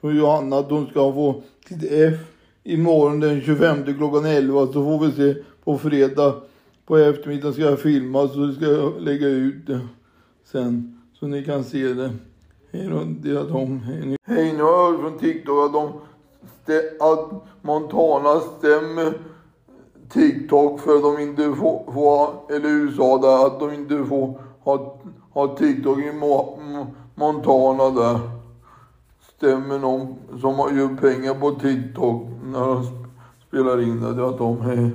för Johanna att hon ska få sitt F imorgon den 25 klockan 11 så får vi se på fredag på eftermiddagen ska jag filma så ska jag lägga ut det sen så ni kan se det. Hej då, det de. Hej, nu har jag hört från TikTok att, de stä- att Montana stämmer TikTok för att de inte får, får eller USA där, att de inte får ha, ha TikTok i Mo- Montana där. Stämmer någon som har- gjort pengar på TikTok när de spelar in det, att de, är